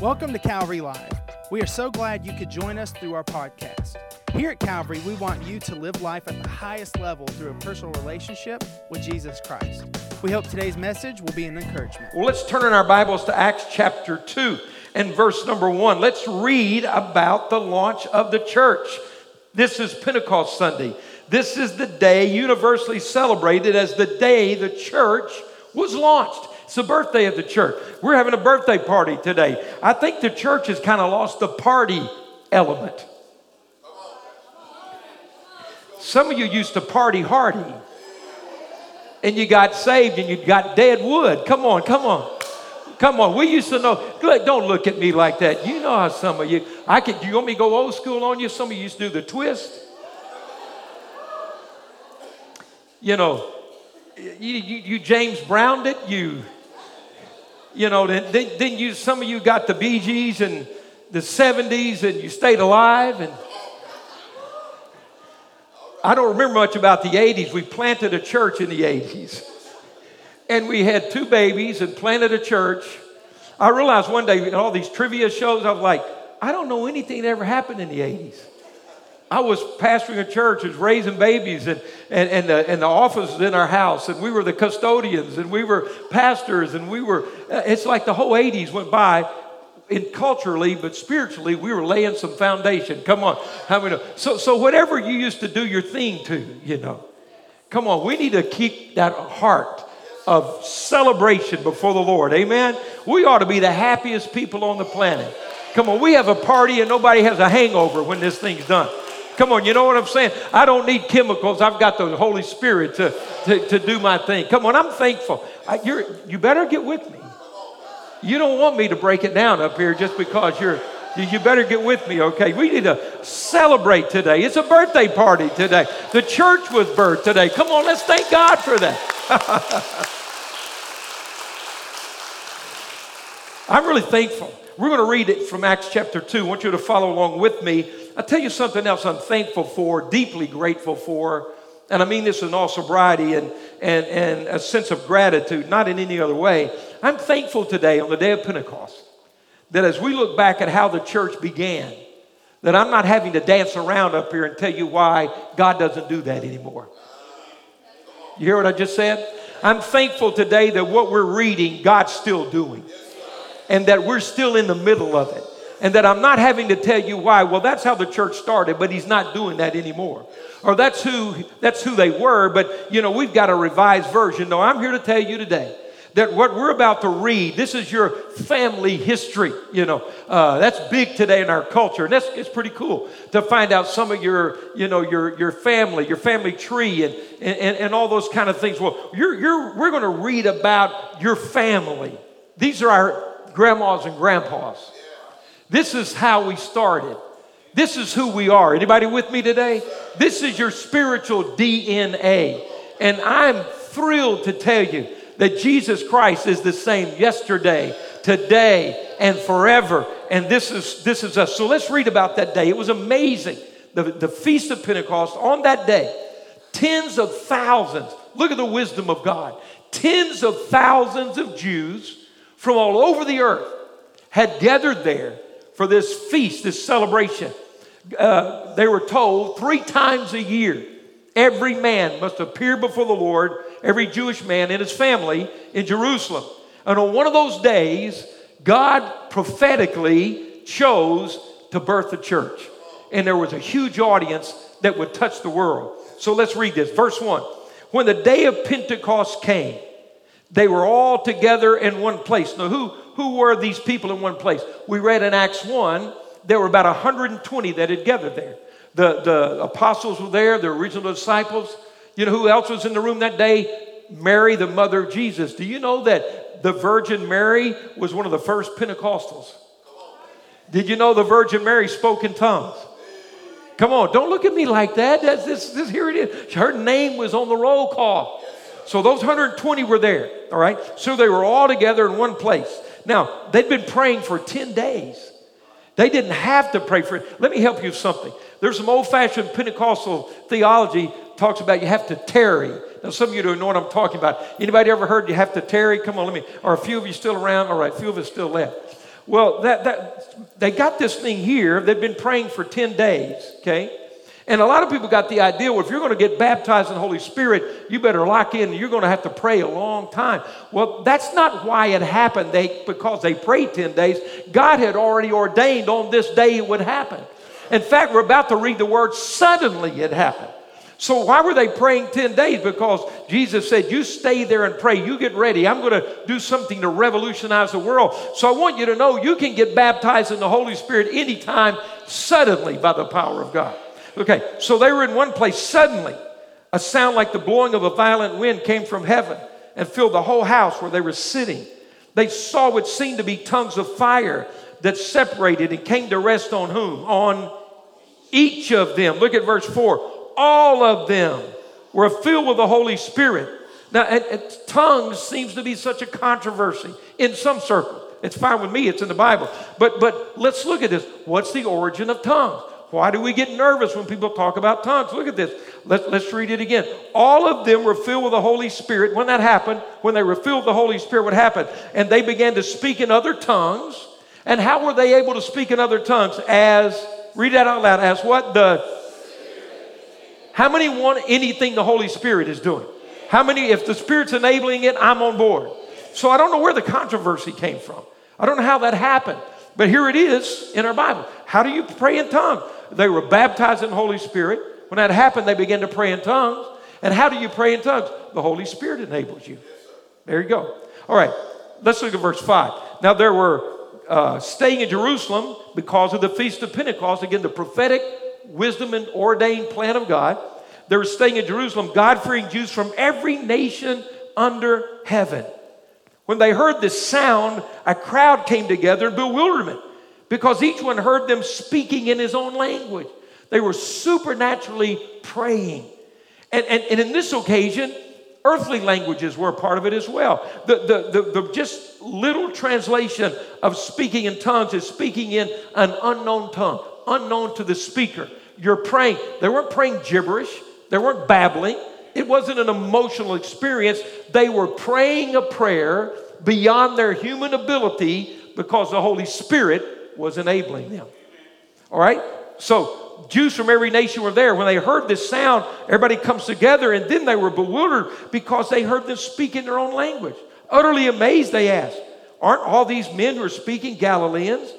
Welcome to Calvary Live. We are so glad you could join us through our podcast. Here at Calvary, we want you to live life at the highest level through a personal relationship with Jesus Christ. We hope today's message will be an encouragement. Well, let's turn in our Bibles to Acts chapter 2 and verse number 1. Let's read about the launch of the church. This is Pentecost Sunday. This is the day universally celebrated as the day the church was launched. It's the birthday of the church. We're having a birthday party today. I think the church has kind of lost the party element. Some of you used to party hardy. And you got saved and you got dead wood. Come on, come on. Come on. We used to know. Don't look at me like that. You know how some of you, I could, Do you want me to go old school on you? Some of you used to do the twist. You know, you, you, you James Browned it. You, you know, then, then you, some of you got the Bee Gees and the 70s and you stayed alive and I don't remember much about the 80s. We planted a church in the 80s. And we had two babies and planted a church. I realized one day all these trivia shows, I was like, I don't know anything that ever happened in the 80s. I was pastoring a church, was raising babies, and, and, and, the, and the office was in our house, and we were the custodians, and we were pastors, and we were, uh, it's like the whole 80s went by, in culturally, but spiritually, we were laying some foundation. Come on. How many? So, so whatever you used to do your thing to, you know, come on, we need to keep that heart of celebration before the Lord. Amen. We ought to be the happiest people on the planet. Come on, we have a party and nobody has a hangover when this thing's done. Come on, you know what I'm saying? I don't need chemicals. I've got the Holy Spirit to, to, to do my thing. Come on, I'm thankful. I, you're, you better get with me. You don't want me to break it down up here just because you're, you better get with me, okay? We need to celebrate today. It's a birthday party today. The church was birthed today. Come on, let's thank God for that. I'm really thankful. We're going to read it from Acts chapter 2. I want you to follow along with me. I'll tell you something else I'm thankful for, deeply grateful for. And I mean this in all sobriety and, and, and a sense of gratitude, not in any other way. I'm thankful today on the day of Pentecost that as we look back at how the church began, that I'm not having to dance around up here and tell you why God doesn't do that anymore. You hear what I just said? I'm thankful today that what we're reading, God's still doing, and that we're still in the middle of it, and that I'm not having to tell you why. Well, that's how the church started, but He's not doing that anymore. Or that's who that's who they were, but you know we've got a revised version. No, I'm here to tell you today that what we're about to read, this is your family history. You know, uh, that's big today in our culture, and that's it's pretty cool to find out some of your, you know, your your family, your family tree, and and, and all those kind of things. Well, you're you're we're going to read about your family. These are our grandmas and grandpas. This is how we started. This is who we are. Anybody with me today? This is your spiritual DNA. And I'm thrilled to tell you that Jesus Christ is the same yesterday, today, and forever. And this is this is us. So let's read about that day. It was amazing. The, the feast of Pentecost on that day, tens of thousands. Look at the wisdom of God. Tens of thousands of Jews from all over the earth had gathered there for this feast, this celebration. Uh, they were told three times a year every man must appear before the Lord, every Jewish man and his family in Jerusalem. And on one of those days, God prophetically chose to birth the church. And there was a huge audience that would touch the world. So let's read this. Verse 1 When the day of Pentecost came, they were all together in one place. Now, who, who were these people in one place? We read in Acts 1, there were about 120 that had gathered there. The, the apostles were there, the original disciples. You know who else was in the room that day? Mary, the mother of Jesus. Do you know that the Virgin Mary was one of the first Pentecostals? Did you know the Virgin Mary spoke in tongues? Come on, don't look at me like that. That's, this, this, here it is. Her name was on the roll call. So those 120 were there, all right? So they were all together in one place. Now, they'd been praying for 10 days. They didn't have to pray for it. Let me help you with something. There's some old-fashioned Pentecostal theology talks about you have to tarry. Now, some of you don't know what I'm talking about. Anybody ever heard you have to tarry? Come on, let me. Are a few of you still around? All right, a few of us still left. Well, that, that, they got this thing here. They've been praying for 10 days, okay? And a lot of people got the idea, well, if you're going to get baptized in the Holy Spirit, you better lock in. and You're going to have to pray a long time. Well, that's not why it happened. They because they prayed 10 days. God had already ordained on this day it would happen. In fact, we're about to read the word suddenly it happened. So why were they praying 10 days? Because Jesus said, You stay there and pray. You get ready. I'm going to do something to revolutionize the world. So I want you to know you can get baptized in the Holy Spirit anytime, suddenly, by the power of God. Okay, so they were in one place. Suddenly, a sound like the blowing of a violent wind came from heaven and filled the whole house where they were sitting. They saw what seemed to be tongues of fire that separated and came to rest on whom? On each of them. Look at verse 4 all of them were filled with the Holy Spirit. Now, tongues seems to be such a controversy in some circles. It's fine with me, it's in the Bible. But, but let's look at this. What's the origin of tongues? Why do we get nervous when people talk about tongues? Look at this. Let, let's read it again. All of them were filled with the Holy Spirit. When that happened, when they were filled with the Holy Spirit, what happened? And they began to speak in other tongues. And how were they able to speak in other tongues? As, read that out loud, as what? The how many want anything the Holy Spirit is doing? How many, if the Spirit's enabling it, I'm on board. So I don't know where the controversy came from. I don't know how that happened. But here it is in our Bible. How do you pray in tongues? They were baptized in the Holy Spirit. When that happened, they began to pray in tongues. And how do you pray in tongues? The Holy Spirit enables you. There you go. All right, let's look at verse 5. Now, there were uh, staying in Jerusalem because of the Feast of Pentecost. Again, the prophetic wisdom and ordained plan of God. They were staying in Jerusalem, God fearing Jews from every nation under heaven. When they heard this sound, a crowd came together in bewilderment because each one heard them speaking in his own language. They were supernaturally praying. And, and, and in this occasion, earthly languages were a part of it as well. The, the, the, the, just little translation of speaking in tongues is speaking in an unknown tongue, unknown to the speaker. You're praying. They weren't praying gibberish, they weren't babbling. It wasn't an emotional experience. They were praying a prayer beyond their human ability because the Holy Spirit was enabling them. All right? So, Jews from every nation were there. When they heard this sound, everybody comes together, and then they were bewildered because they heard them speak in their own language. Utterly amazed, they asked, Aren't all these men who are speaking Galileans?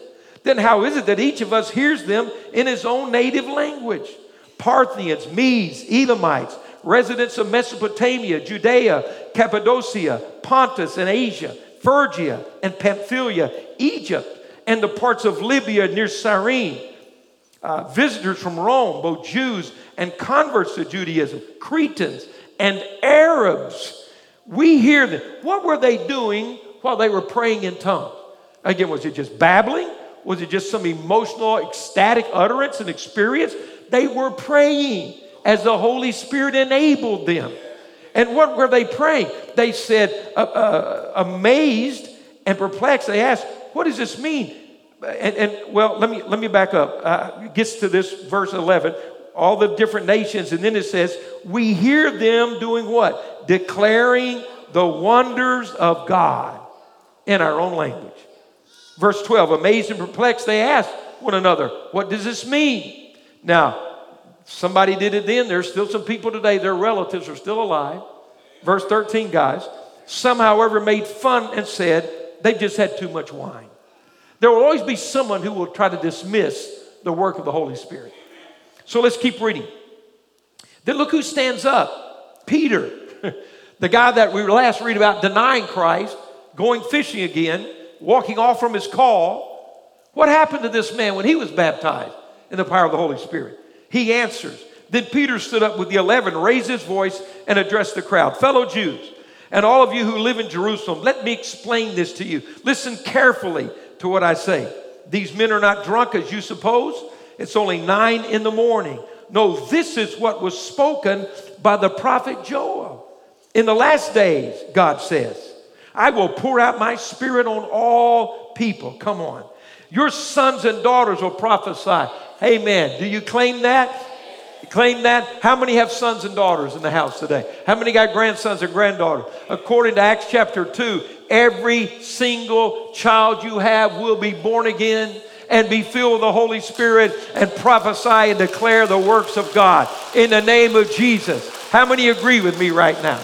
then how is it that each of us hears them in his own native language? Parthians, Medes, Elamites, residents of Mesopotamia, Judea, Cappadocia, Pontus and Asia, Phrygia and Pamphylia, Egypt, and the parts of Libya near Cyrene. Uh, visitors from Rome, both Jews and converts to Judaism, Cretans and Arabs. We hear them. What were they doing while they were praying in tongues? Again, was it just babbling? Was it just some emotional, ecstatic utterance and experience? They were praying as the Holy Spirit enabled them. And what were they praying? They said, uh, uh, amazed and perplexed, they asked, What does this mean? And, and well, let me, let me back up. Uh, gets to this verse 11, all the different nations, and then it says, We hear them doing what? Declaring the wonders of God in our own language. Verse 12, amazed and perplexed, they asked one another, What does this mean? Now, somebody did it then. There's still some people today, their relatives are still alive. Verse 13, guys. Some, however, made fun and said, They've just had too much wine. There will always be someone who will try to dismiss the work of the Holy Spirit. So let's keep reading. Then look who stands up Peter, the guy that we last read about denying Christ, going fishing again walking off from his call. What happened to this man when he was baptized in the power of the Holy Spirit? He answers. Then Peter stood up with the eleven, raised his voice, and addressed the crowd Fellow Jews, and all of you who live in Jerusalem, let me explain this to you. Listen carefully to what I say. These men are not drunk as you suppose. It's only nine in the morning. No, this is what was spoken by the prophet Joel. In the last days, God says, I will pour out my spirit on all people. Come on. Your sons and daughters will prophesy. Amen. Do you claim that? Claim that. How many have sons and daughters in the house today? How many got grandsons and granddaughters? According to Acts chapter 2, every single child you have will be born again and be filled with the Holy Spirit and prophesy and declare the works of God in the name of Jesus. How many agree with me right now?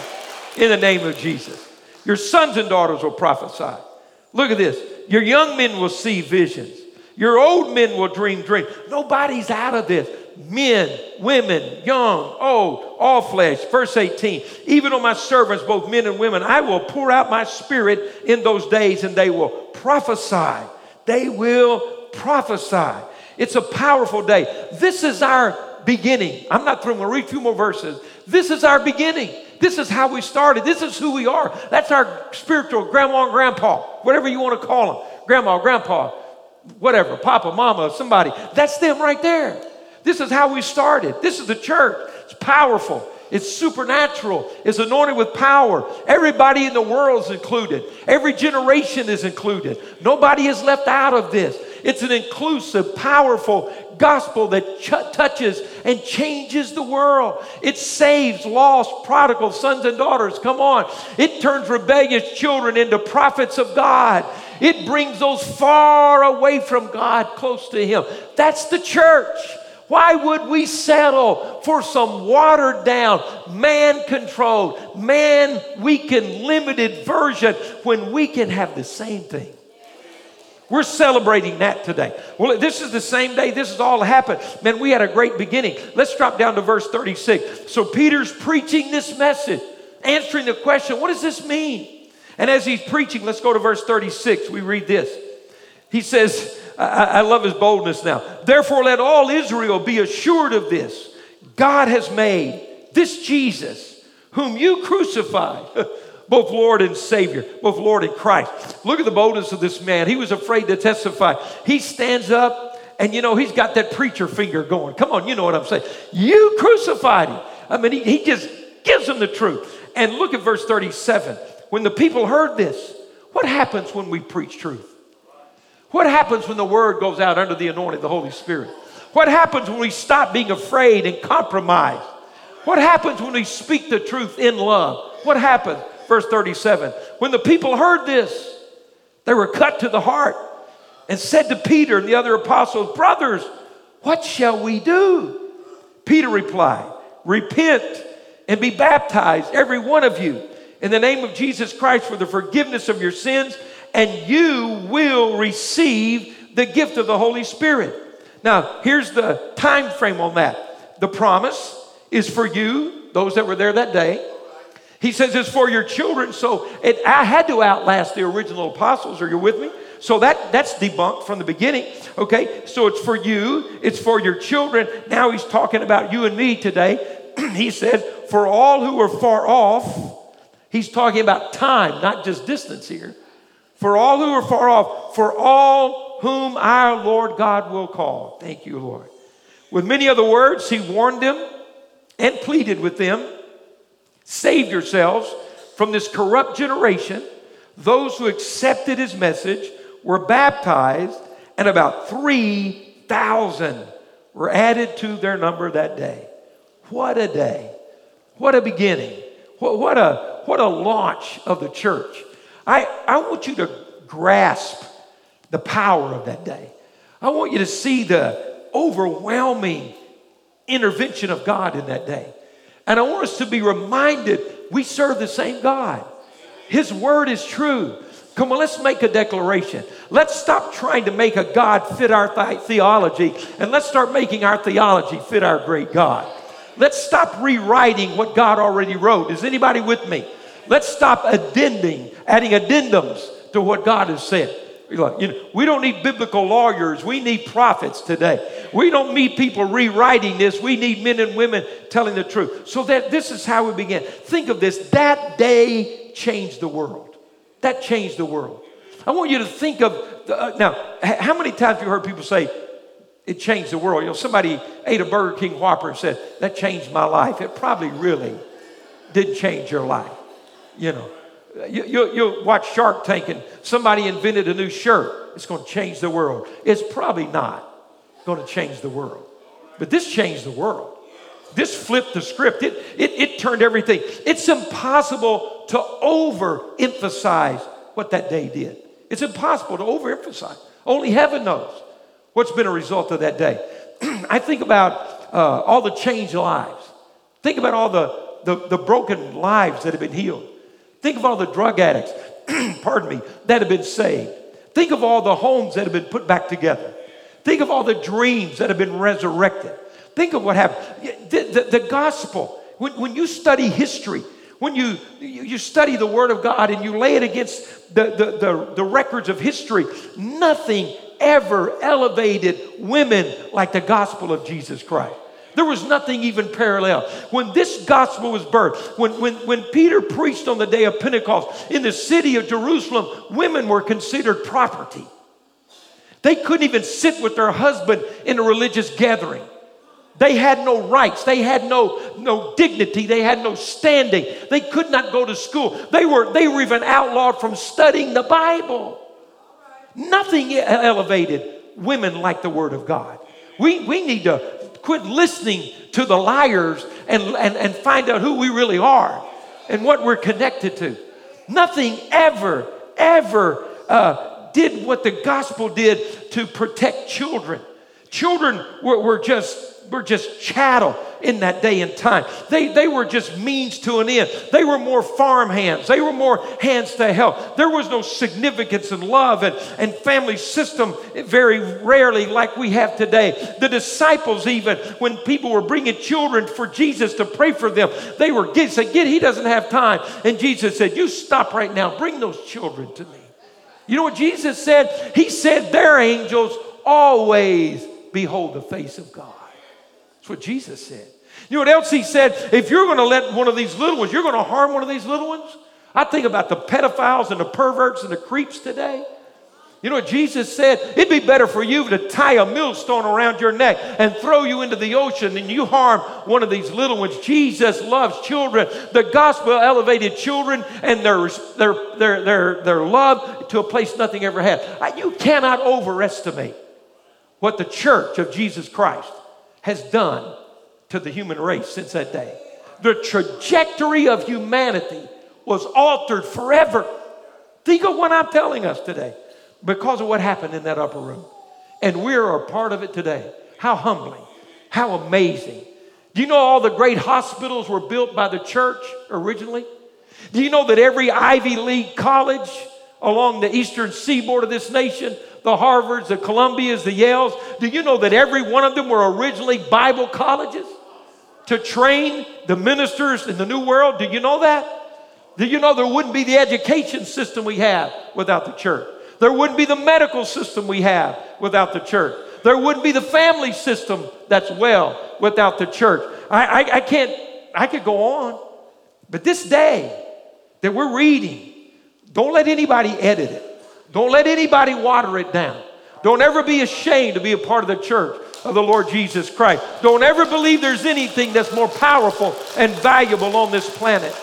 In the name of Jesus. Your sons and daughters will prophesy. Look at this. Your young men will see visions. Your old men will dream dreams. Nobody's out of this. Men, women, young, old, all flesh. Verse 18. Even on my servants, both men and women, I will pour out my spirit in those days and they will prophesy. They will prophesy. It's a powerful day. This is our beginning. I'm not through. I'm going to read a few more verses. This is our beginning. This is how we started. This is who we are. That's our spiritual grandma and grandpa, whatever you want to call them. Grandma, grandpa, whatever, papa, mama, somebody. That's them right there. This is how we started. This is the church. It's powerful. It's supernatural. It's anointed with power. Everybody in the world is included. Every generation is included. Nobody is left out of this. It's an inclusive, powerful gospel that ch- touches and changes the world. It saves lost, prodigal sons and daughters. Come on. It turns rebellious children into prophets of God. It brings those far away from God close to Him. That's the church. Why would we settle for some watered down, man controlled, man weakened, limited version when we can have the same thing? We're celebrating that today. Well, this is the same day this has all happened. Man, we had a great beginning. Let's drop down to verse 36. So Peter's preaching this message, answering the question, what does this mean? And as he's preaching, let's go to verse 36. We read this. He says, I, I love his boldness now. Therefore, let all Israel be assured of this God has made this Jesus, whom you crucified. both Lord and Savior, both Lord and Christ. Look at the boldness of this man. He was afraid to testify. He stands up, and you know, he's got that preacher finger going. Come on, you know what I'm saying. You crucified him. I mean, he, he just gives them the truth. And look at verse 37. When the people heard this, what happens when we preach truth? What happens when the word goes out under the anointing of the Holy Spirit? What happens when we stop being afraid and compromise? What happens when we speak the truth in love? What happens? verse 37. When the people heard this, they were cut to the heart and said to Peter and the other apostles, Brothers, what shall we do? Peter replied, Repent and be baptized, every one of you, in the name of Jesus Christ for the forgiveness of your sins, and you will receive the gift of the Holy Spirit. Now, here's the time frame on that. The promise is for you, those that were there that day, he says it's for your children. So it, I had to outlast the original apostles. Are you with me? So that, that's debunked from the beginning. Okay, so it's for you, it's for your children. Now he's talking about you and me today. he said, for all who are far off, he's talking about time, not just distance here. For all who are far off, for all whom our Lord God will call. Thank you, Lord. With many other words, he warned them and pleaded with them Save yourselves from this corrupt generation. Those who accepted his message were baptized, and about 3,000 were added to their number that day. What a day! What a beginning! What, what, a, what a launch of the church. I, I want you to grasp the power of that day. I want you to see the overwhelming intervention of God in that day. And I want us to be reminded we serve the same God. His word is true. Come on, let's make a declaration. Let's stop trying to make a God fit our th- theology and let's start making our theology fit our great God. Let's stop rewriting what God already wrote. Is anybody with me? Let's stop addending, adding addendums to what God has said. You know, we don't need biblical lawyers. We need prophets today. We don't need people rewriting this. We need men and women telling the truth. So that this is how we begin. Think of this. That day changed the world. That changed the world. I want you to think of uh, now. How many times you heard people say it changed the world? You know, somebody ate a Burger King Whopper and said that changed my life. It probably really did change your life. You know, you, you, you'll watch Shark Tank and somebody invented a new shirt. It's going to change the world. It's probably not going to change the world. But this changed the world. This flipped the script. It, it, it turned everything. It's impossible to overemphasize what that day did. It's impossible to overemphasize. Only heaven knows what's been a result of that day. I think about uh, all the changed lives. Think about all the, the, the broken lives that have been healed. Think of all the drug addicts, pardon me, that have been saved. Think of all the homes that have been put back together. Think of all the dreams that have been resurrected. Think of what happened. The, the, the gospel, when, when you study history, when you, you study the Word of God and you lay it against the, the, the, the records of history, nothing ever elevated women like the gospel of Jesus Christ. There was nothing even parallel. When this gospel was birthed, when, when, when Peter preached on the day of Pentecost in the city of Jerusalem, women were considered property. They couldn't even sit with their husband in a religious gathering. They had no rights. They had no, no dignity. They had no standing. They could not go to school. They were, they were even outlawed from studying the Bible. Nothing elevated women like the Word of God. We, we need to quit listening to the liars and, and, and find out who we really are and what we're connected to. Nothing ever, ever uh, did what the gospel did to protect children. Children were, were just were just chattel in that day and time. They, they were just means to an end. They were more farm hands. They were more hands to help. There was no significance in love and, and family system very rarely like we have today. The disciples, even when people were bringing children for Jesus to pray for them, they were get, said, get, he doesn't have time. And Jesus said, you stop right now. Bring those children to me. You know what Jesus said? He said, their angels always behold the face of God. That's what Jesus said. You know what else he said? If you're going to let one of these little ones, you're going to harm one of these little ones. I think about the pedophiles and the perverts and the creeps today. You know what Jesus said? It'd be better for you to tie a millstone around your neck and throw you into the ocean than you harm one of these little ones. Jesus loves children. The gospel elevated children and their, their, their, their, their love to a place nothing ever had. You cannot overestimate what the church of Jesus Christ has done to the human race since that day. The trajectory of humanity was altered forever. Think of what I'm telling us today because of what happened in that upper room. And we're a part of it today. How humbling, how amazing. Do you know all the great hospitals were built by the church originally? Do you know that every Ivy League college along the eastern seaboard of this nation the Harvards, the Columbias, the Yales. Do you know that every one of them were originally Bible colleges to train the ministers in the New World? Do you know that? Do you know there wouldn't be the education system we have without the church? There wouldn't be the medical system we have without the church. There wouldn't be the family system that's well without the church. I, I, I can't, I could go on. But this day that we're reading, don't let anybody edit it. Don't let anybody water it down. Don't ever be ashamed to be a part of the church of the Lord Jesus Christ. Don't ever believe there's anything that's more powerful and valuable on this planet.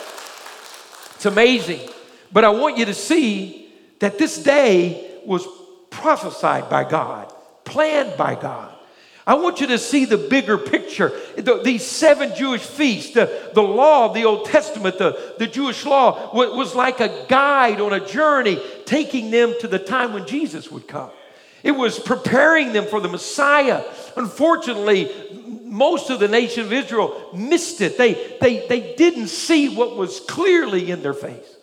It's amazing. But I want you to see that this day was prophesied by God, planned by God. I want you to see the bigger picture. The, these seven Jewish feasts, the, the law of the Old Testament, the, the Jewish law, was, like a guide on a journey taking them to the time when Jesus would come. It was preparing them for the Messiah. Unfortunately, most of the nation of Israel missed it. They, they, they didn't see what was clearly in their face.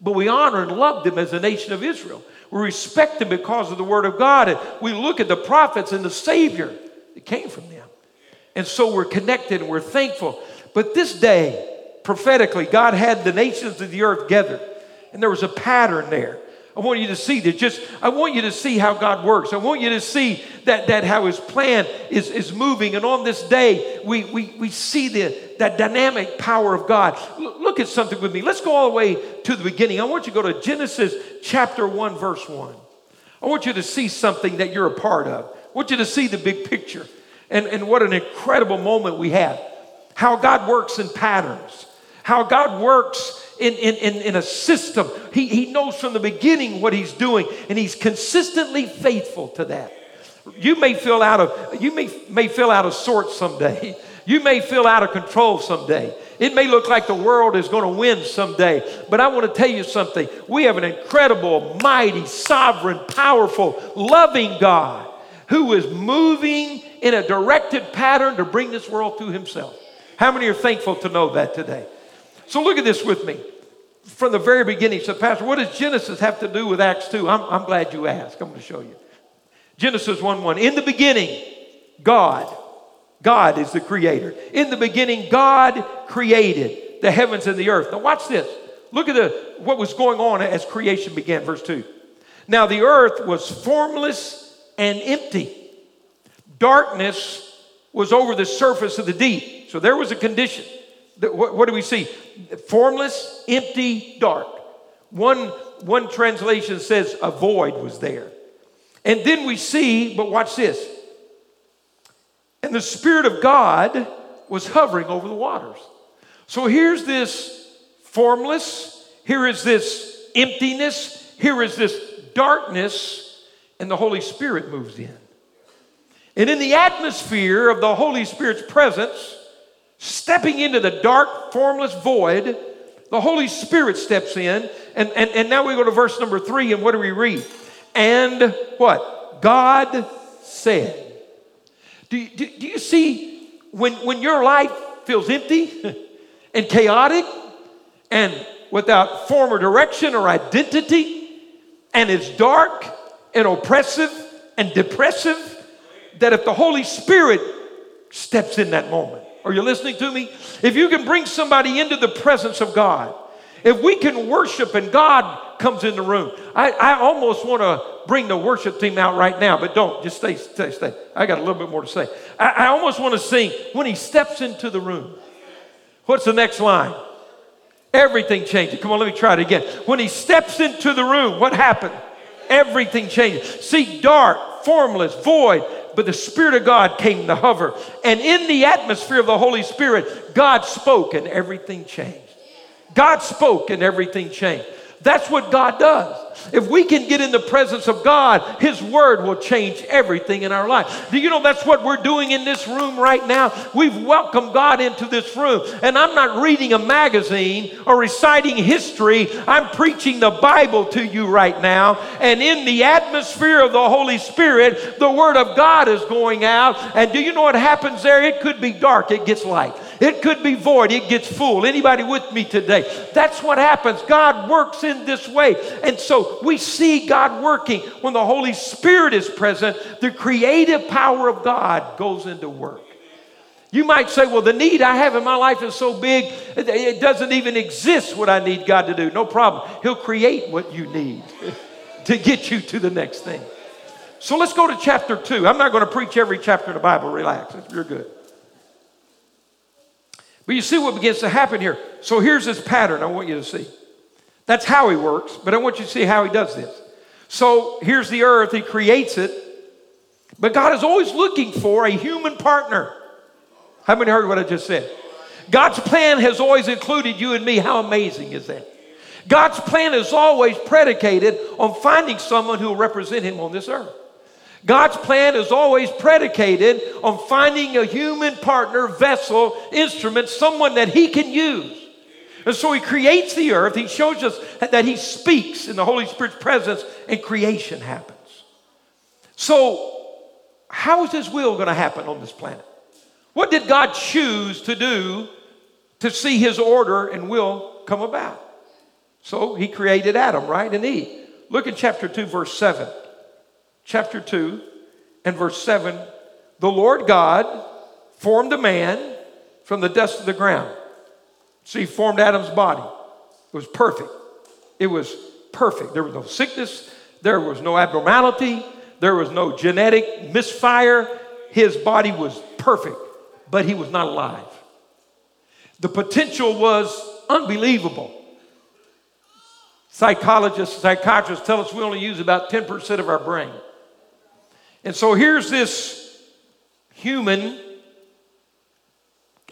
But we honor and love them as a nation of Israel. We respect them because of the Word of God. And we look at the prophets and the Savior it came from them. And so we're connected and we're thankful. But this day, prophetically, God had the nations of the earth gathered, and there was a pattern there. I want you to see that. Just I want you to see how God works. I want you to see that, that how his plan is, is moving. And on this day, we, we, we see the, that dynamic power of God. L- look at something with me. Let's go all the way to the beginning. I want you to go to Genesis chapter 1, verse 1. I want you to see something that you're a part of. I want you to see the big picture and, and what an incredible moment we have. How God works in patterns, how God works in, in, in, in, a system. He, he knows from the beginning what He's doing, and He's consistently faithful to that. You may feel out of you may, may feel out of sorts someday. You may feel out of control someday. It may look like the world is going to win someday, but I want to tell you something. We have an incredible, mighty, sovereign, powerful, loving God who is moving in a directed pattern to bring this world to Himself. How many are thankful to know that today? So look at this with me. From the very beginning, so Pastor, what does Genesis have to do with Acts 2? I'm, I'm glad you asked. I'm going to show you. Genesis 1 1. In the beginning, God God is the creator. In the beginning, God created the heavens and the earth. Now, watch this. Look at the, what was going on as creation began, verse 2. Now, the earth was formless and empty. Darkness was over the surface of the deep. So there was a condition. What, do we see? Formless, empty, dark. One, one translation says a void was there. And then we see, but watch this and the Spirit of God was hovering over the waters. So here's this formless, here is this emptiness, here is this darkness, and the Holy Spirit moves in. And in the atmosphere of the Holy Spirit's presence, stepping into the dark, formless void, the Holy Spirit steps in. And, and, and now we go to verse number three, and what do we read? And what? God said. Do, do, do you see when, when your life feels empty and chaotic and without form or direction or identity and it's dark and oppressive and depressive, that if the Holy Spirit steps in that moment, are you listening to me? If you can bring somebody into the presence of God, if we can worship and God comes in the room, I, I almost want to bring the worship team out right now, but don't. Just stay, stay, stay. I got a little bit more to say. I, I almost want to sing when he steps into the room. What's the next line? Everything changes. Come on, let me try it again. When he steps into the room, what happened? Everything changes. See, dark, formless, void, but the Spirit of God came to hover. And in the atmosphere of the Holy Spirit, God spoke and everything changed. God spoke and everything changed. That's what God does. If we can get in the presence of God, His Word will change everything in our life. Do you know that's what we're doing in this room right now? We've welcomed God into this room. And I'm not reading a magazine or reciting history, I'm preaching the Bible to you right now. And in the atmosphere of the Holy Spirit, the Word of God is going out. And do you know what happens there? It could be dark, it gets light. It could be void, it gets full. Anybody with me today? That's what happens. God works in this way. And so we see God working when the Holy Spirit is present, the creative power of God goes into work. You might say, well, the need I have in my life is so big, it doesn't even exist what I need God to do. No problem. He'll create what you need to get you to the next thing. So let's go to chapter two. I'm not going to preach every chapter of the Bible. Relax. You're good. But you see what begins to happen here. So here's this pattern I want you to see. That's how he works, but I want you to see how he does this. So here's the earth, he creates it, but God is always looking for a human partner. How many heard what I just said? God's plan has always included you and me. How amazing is that? God's plan is always predicated on finding someone who will represent him on this earth. God's plan is always predicated on finding a human partner, vessel, instrument, someone that He can use. And so He creates the earth. He shows us that He speaks in the Holy Spirit's presence, and creation happens. So, how is His will going to happen on this planet? What did God choose to do to see His order and will come about? So, He created Adam, right? And Eve. Look at chapter 2, verse 7 chapter 2 and verse 7 the Lord God formed a man from the dust of the ground. So he formed Adam's body. It was perfect. It was perfect. There was no sickness, there was no abnormality, there was no genetic misfire. His body was perfect, but he was not alive. The potential was unbelievable. Psychologists, psychiatrists tell us we only use about 10% of our brain. And so here's this human,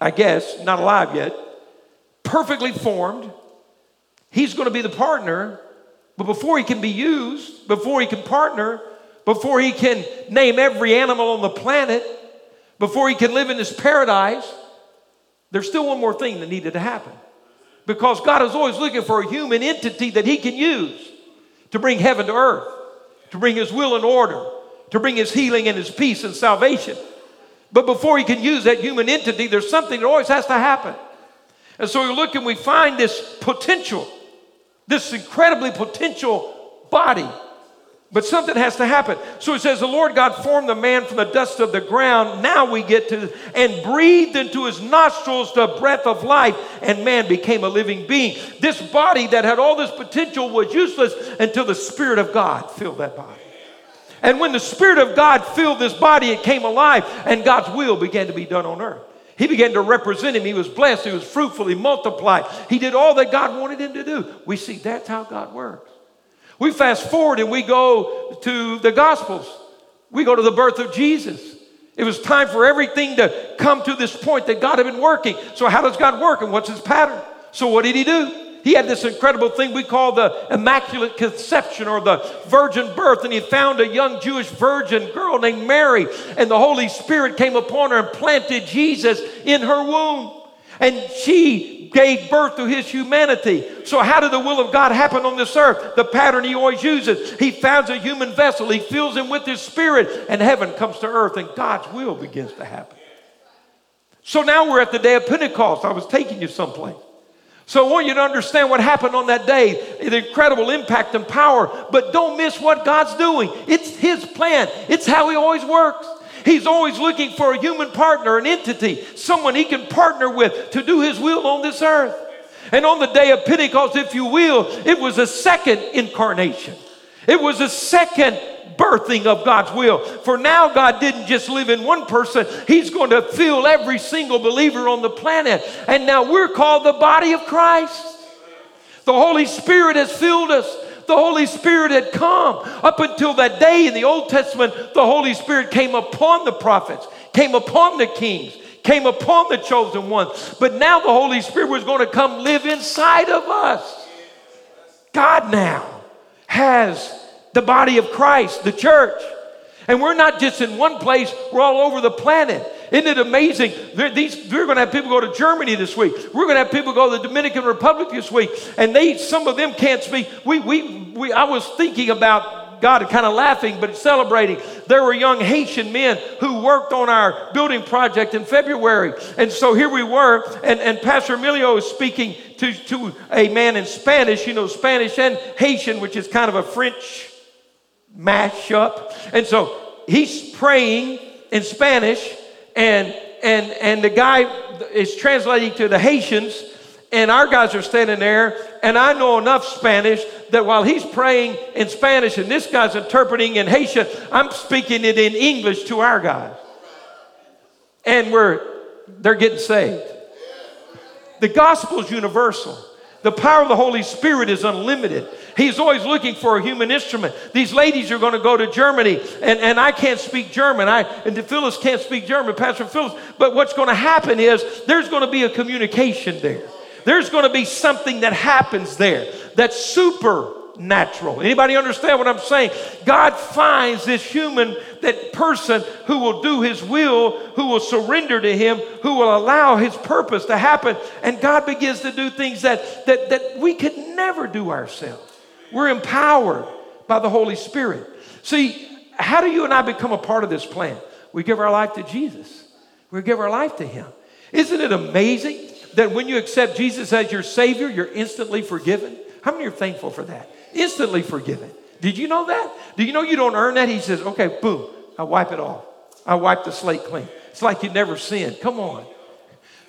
I guess, not alive yet, perfectly formed. He's going to be the partner, but before he can be used, before he can partner, before he can name every animal on the planet, before he can live in this paradise, there's still one more thing that needed to happen. Because God is always looking for a human entity that He can use to bring heaven to earth, to bring His will and order, to bring His healing and His peace and salvation. But before He can use that human entity, there's something that always has to happen. And so we look and we find this potential, this incredibly potential body but something has to happen. So it says, The Lord God formed the man from the dust of the ground. Now we get to, and breathed into his nostrils the breath of life, and man became a living being. This body that had all this potential was useless until the Spirit of God filled that body. And when the Spirit of God filled this body, it came alive, and God's will began to be done on earth. He began to represent him. He was blessed. He was fruitful. He multiplied. He did all that God wanted him to do. We see that's how God works. We fast forward and we go to the Gospels. We go to the birth of Jesus. It was time for everything to come to this point that God had been working. So, how does God work and what's his pattern? So, what did he do? He had this incredible thing we call the Immaculate Conception or the virgin birth, and he found a young Jewish virgin girl named Mary, and the Holy Spirit came upon her and planted Jesus in her womb. And she gave birth to his humanity. So, how did the will of God happen on this earth? The pattern he always uses. He founds a human vessel, he fills him with his spirit, and heaven comes to earth, and God's will begins to happen. So now we're at the day of Pentecost. I was taking you someplace. So I want you to understand what happened on that day, the incredible impact and power, but don't miss what God's doing. It's His plan, it's how He always works. He's always looking for a human partner, an entity, someone he can partner with to do his will on this earth. And on the day of Pentecost, if you will, it was a second incarnation. It was a second birthing of God's will. For now, God didn't just live in one person, He's going to fill every single believer on the planet. And now we're called the body of Christ. The Holy Spirit has filled us the Holy Spirit had come. Up until that day in the Old Testament, the Holy Spirit came upon the prophets, came upon the kings, came upon the chosen ones. But now the Holy Spirit was going to come live inside of us. God now has the body of Christ, the church. And we're not just in one place, we're all over the planet. Isn't it amazing? These, we're going to have people go to Germany this week. We're going to have people go to the Dominican Republic this week. And they, some of them can't speak. We, we, we, I was thinking about God kind of laughing, but celebrating. There were young Haitian men who worked on our building project in February. And so here we were, and, and Pastor Emilio was speaking to, to a man in Spanish, you know, Spanish and Haitian, which is kind of a French mashup. And so he's praying in Spanish, and and and the guy is translating to the Haitians, and our guys are standing there, and I know enough Spanish that while he's praying in Spanish and this guy's interpreting in Haitian, I'm speaking it in English to our guys. And we're they're getting saved. The gospel is universal. The power of the Holy Spirit is unlimited. He's always looking for a human instrument. These ladies are going to go to Germany, and, and I can't speak German. I and Phyllis can't speak German, Pastor Phyllis. But what's going to happen is there's going to be a communication there. There's going to be something that happens there that's supernatural. Anybody understand what I'm saying? God finds this human, that person who will do his will, who will surrender to him, who will allow his purpose to happen, and God begins to do things that that, that we could never do ourselves. We're empowered by the Holy Spirit. See, how do you and I become a part of this plan? We give our life to Jesus. We give our life to Him. Isn't it amazing that when you accept Jesus as your Savior, you're instantly forgiven? How many are thankful for that? Instantly forgiven. Did you know that? Do you know you don't earn that? He says, okay, boom, I wipe it off. I wipe the slate clean. It's like you never sinned. Come on.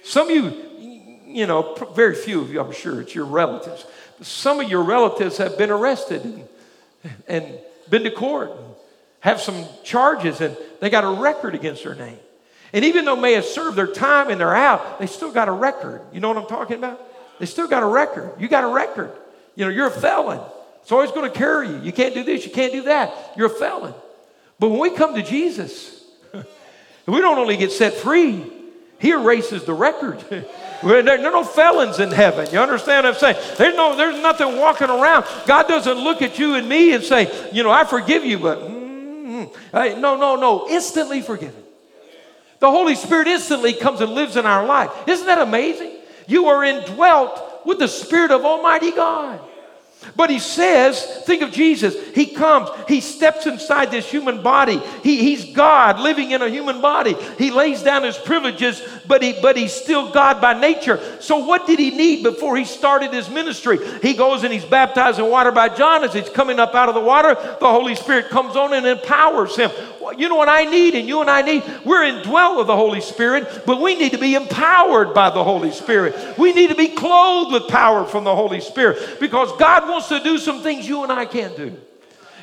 Some of you, you know, very few of you, I'm sure, it's your relatives some of your relatives have been arrested and, and been to court and have some charges and they got a record against their name. And even though may have served their time and they're out, they still got a record. You know what I'm talking about? They still got a record. You got a record. You know, you're a felon. It's always going to carry you. You can't do this, you can't do that. You're a felon. But when we come to Jesus, we don't only get set free, He erases the record. There, are no felons in heaven. You understand what I'm saying? There's, no, there's nothing walking around. God doesn't look at you and me and say, you know, I forgive you, but mm, no, no, no. Instantly forgiven. The Holy Spirit instantly comes and lives in our life. Isn't that amazing? You are indwelt with the Spirit of Almighty God. But he says, think of Jesus. He comes, he steps inside this human body. He, he's God living in a human body. He lays down his privileges, but, he, but he's still God by nature. So, what did he need before he started his ministry? He goes and he's baptized in water by John. As he's coming up out of the water, the Holy Spirit comes on and empowers him. You know what I need, and you and I need? We're indwelt with the Holy Spirit, but we need to be empowered by the Holy Spirit. We need to be clothed with power from the Holy Spirit because God wants to do some things you and I can't do.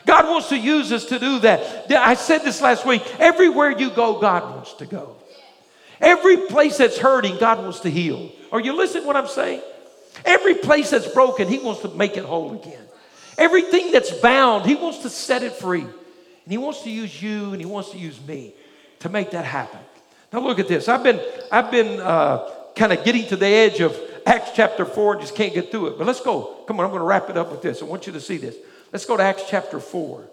God wants to use us to do that. I said this last week everywhere you go, God wants to go. Every place that's hurting, God wants to heal. Are you listening what I'm saying? Every place that's broken, He wants to make it whole again. Everything that's bound, He wants to set it free. And He wants to use you and He wants to use me to make that happen. Now look at this. I've been, I've been uh, kind of getting to the edge of Acts chapter 4 just can't get through it. But let's go. Come on, I'm going to wrap it up with this. I want you to see this. Let's go to Acts chapter 4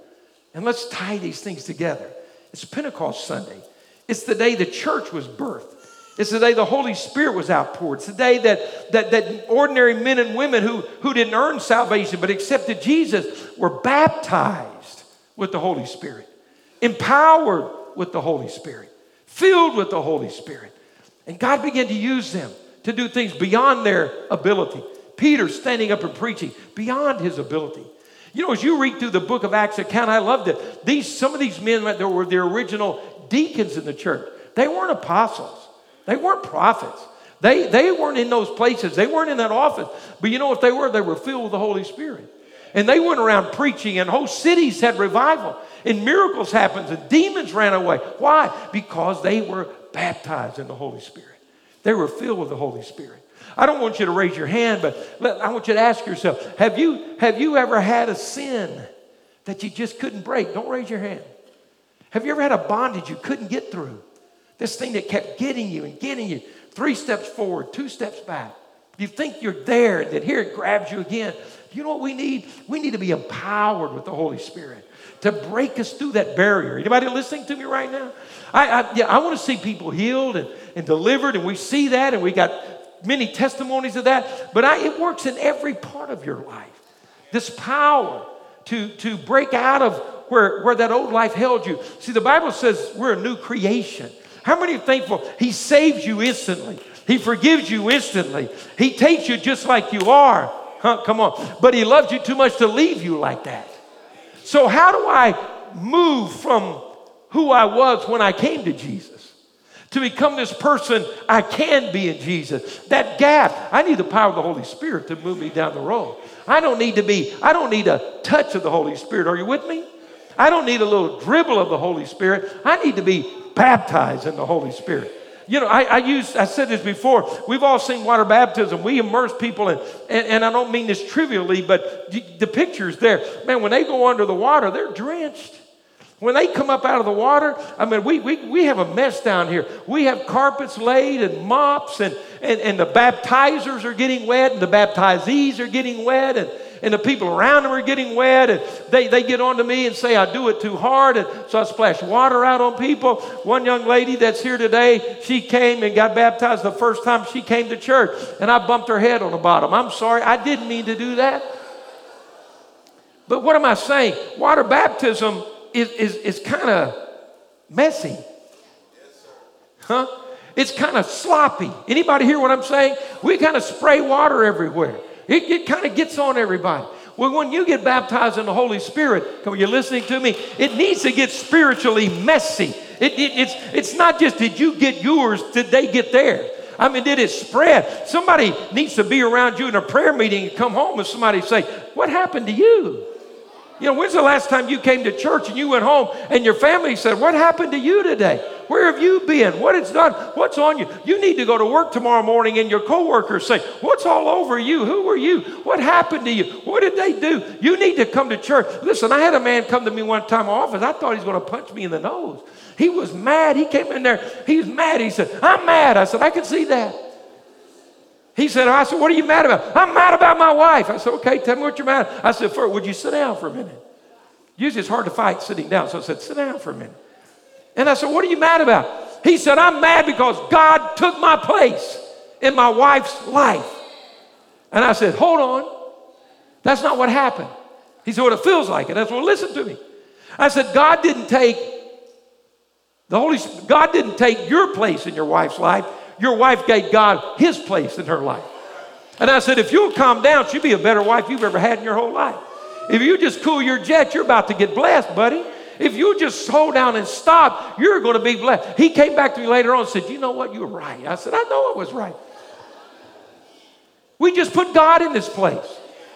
and let's tie these things together. It's Pentecost Sunday. It's the day the church was birthed. It's the day the Holy Spirit was outpoured. It's the day that, that, that ordinary men and women who, who didn't earn salvation but accepted Jesus were baptized with the Holy Spirit, empowered with the Holy Spirit, filled with the Holy Spirit. And God began to use them to do things beyond their ability. Peter standing up and preaching beyond his ability. You know, as you read through the book of Acts account, I loved it. These some of these men that were the original deacons in the church. They weren't apostles. They weren't prophets. They, they weren't in those places. They weren't in that office. But you know what they were? They were filled with the Holy Spirit. And they went around preaching, and whole cities had revival, and miracles happened, and demons ran away. Why? Because they were baptized in the Holy Spirit. They were filled with the Holy Spirit. I don't want you to raise your hand, but let, I want you to ask yourself have you, have you ever had a sin that you just couldn't break? Don't raise your hand. Have you ever had a bondage you couldn't get through? This thing that kept getting you and getting you three steps forward, two steps back. You think you're there, then here it grabs you again. You know what we need? We need to be empowered with the Holy Spirit to break us through that barrier. Anybody listening to me right now? I, I, yeah, I want to see people healed and, and delivered, and we see that, and we got many testimonies of that. But I, it works in every part of your life. This power to, to break out of where, where that old life held you. See, the Bible says we're a new creation. How many are thankful? He saves you instantly. He forgives you instantly. He takes you just like you are. Huh? Come on. But he loves you too much to leave you like that. So, how do I move from who I was when I came to Jesus to become this person I can be in Jesus? That gap, I need the power of the Holy Spirit to move me down the road. I don't need to be, I don't need a touch of the Holy Spirit. Are you with me? I don't need a little dribble of the Holy Spirit. I need to be baptized in the Holy Spirit. You know, I, I use, I said this before. We've all seen water baptism. We immerse people in, and, and I don't mean this trivially, but the picture's there. Man, when they go under the water, they're drenched. When they come up out of the water, I mean, we, we, we have a mess down here. We have carpets laid and mops, and, and, and the baptizers are getting wet, and the baptizees are getting wet, and, and the people around them are getting wet, and they, they get on to me and say I do it too hard, and so I splash water out on people. One young lady that's here today, she came and got baptized the first time she came to church, and I bumped her head on the bottom. I'm sorry, I didn't mean to do that. But what am I saying? Water baptism is, is, is kind of messy. Huh? It's kind of sloppy. Anybody hear what I'm saying? We kind of spray water everywhere. It, it kind of gets on everybody. Well, when you get baptized in the Holy Spirit, come on, you're listening to me, it needs to get spiritually messy. It, it, it's, it's not just did you get yours, did they get theirs? I mean, did it spread? Somebody needs to be around you in a prayer meeting and come home and somebody say, What happened to you? You know, when's the last time you came to church and you went home and your family said, What happened to you today? Where have you been? What has done? What's on you? You need to go to work tomorrow morning and your coworkers say, What's all over you? Who were you? What happened to you? What did they do? You need to come to church. Listen, I had a man come to me one time in office. I thought he was going to punch me in the nose. He was mad. He came in there. He was mad. He said, I'm mad. I said, I can see that. He said, I said, what are you mad about? I'm mad about my wife. I said, okay, tell me what you're mad about. I said, would you sit down for a minute? Usually it's hard to fight sitting down. So I said, sit down for a minute. And I said, what are you mad about? He said, I'm mad because God took my place in my wife's life. And I said, Hold on. That's not what happened. He said, Well, it feels like it. said, "Well, listen to me. I said, God didn't take the Holy Spirit. God didn't take your place in your wife's life. Your wife gave God his place in her life. And I said, if you'll calm down, she'll be a better wife you've ever had in your whole life. If you just cool your jet, you're about to get blessed, buddy. If you just slow down and stop, you're going to be blessed. He came back to me later on and said, You know what? You were right. I said, I know I was right. We just put God in this place.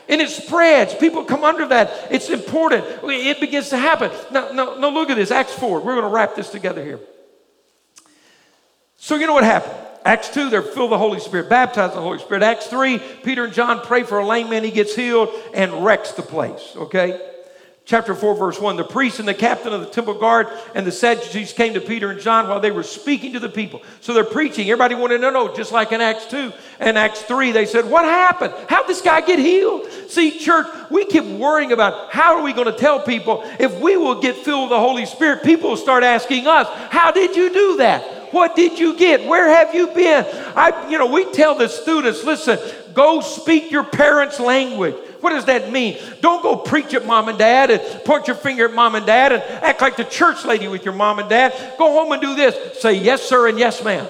And it spreads. People come under that. It's important. It begins to happen. Now, now, now look at this. Acts 4. We're going to wrap this together here. So, you know what happened? Acts 2, they're filled with the Holy Spirit, baptized the Holy Spirit. Acts 3, Peter and John pray for a lame man, he gets healed and wrecks the place, okay? chapter 4, verse 1. The priest and the captain of the temple guard and the Sadducees came to Peter and John while they were speaking to the people. So they're preaching. Everybody wanted to know, just like in Acts 2 and Acts 3, they said, What happened? How'd this guy get healed? See, church, we keep worrying about how are we going to tell people if we will get filled with the Holy Spirit, people will start asking us, How did you do that? What did you get? Where have you been? I, you know, we tell the students, listen, go speak your parents' language. What does that mean? Don't go preach at mom and dad and point your finger at mom and dad and act like the church lady with your mom and dad. Go home and do this. Say yes, sir, and yes, ma'am.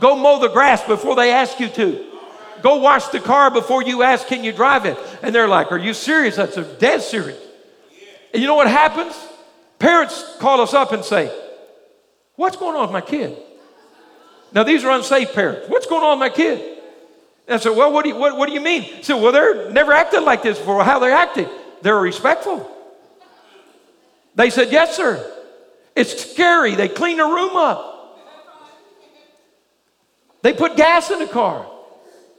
Go mow the grass before they ask you to. Go wash the car before you ask, can you drive it? And they're like, Are you serious? That's a dead serious. And you know what happens? Parents call us up and say, What's going on with my kid? Now, these are unsafe parents. What's going on with my kid? And I said, Well, what do you, what, what do you mean? He said, Well, they're never acted like this before. How they're acting? They're respectful. They said, Yes, sir. It's scary. They clean the room up. They put gas in the car.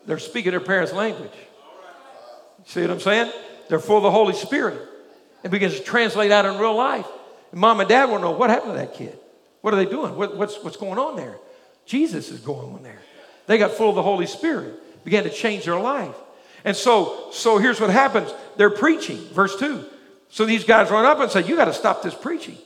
They're speaking their parents' language. See what I'm saying? They're full of the Holy Spirit. It begins to translate out in real life. And mom and dad to know what happened to that kid. What are they doing? What, what's, what's going on there? Jesus is going on there. They got full of the Holy Spirit began to change their life. And so, so here's what happens. They're preaching, verse 2. So these guys run up and say, You got to stop this preaching.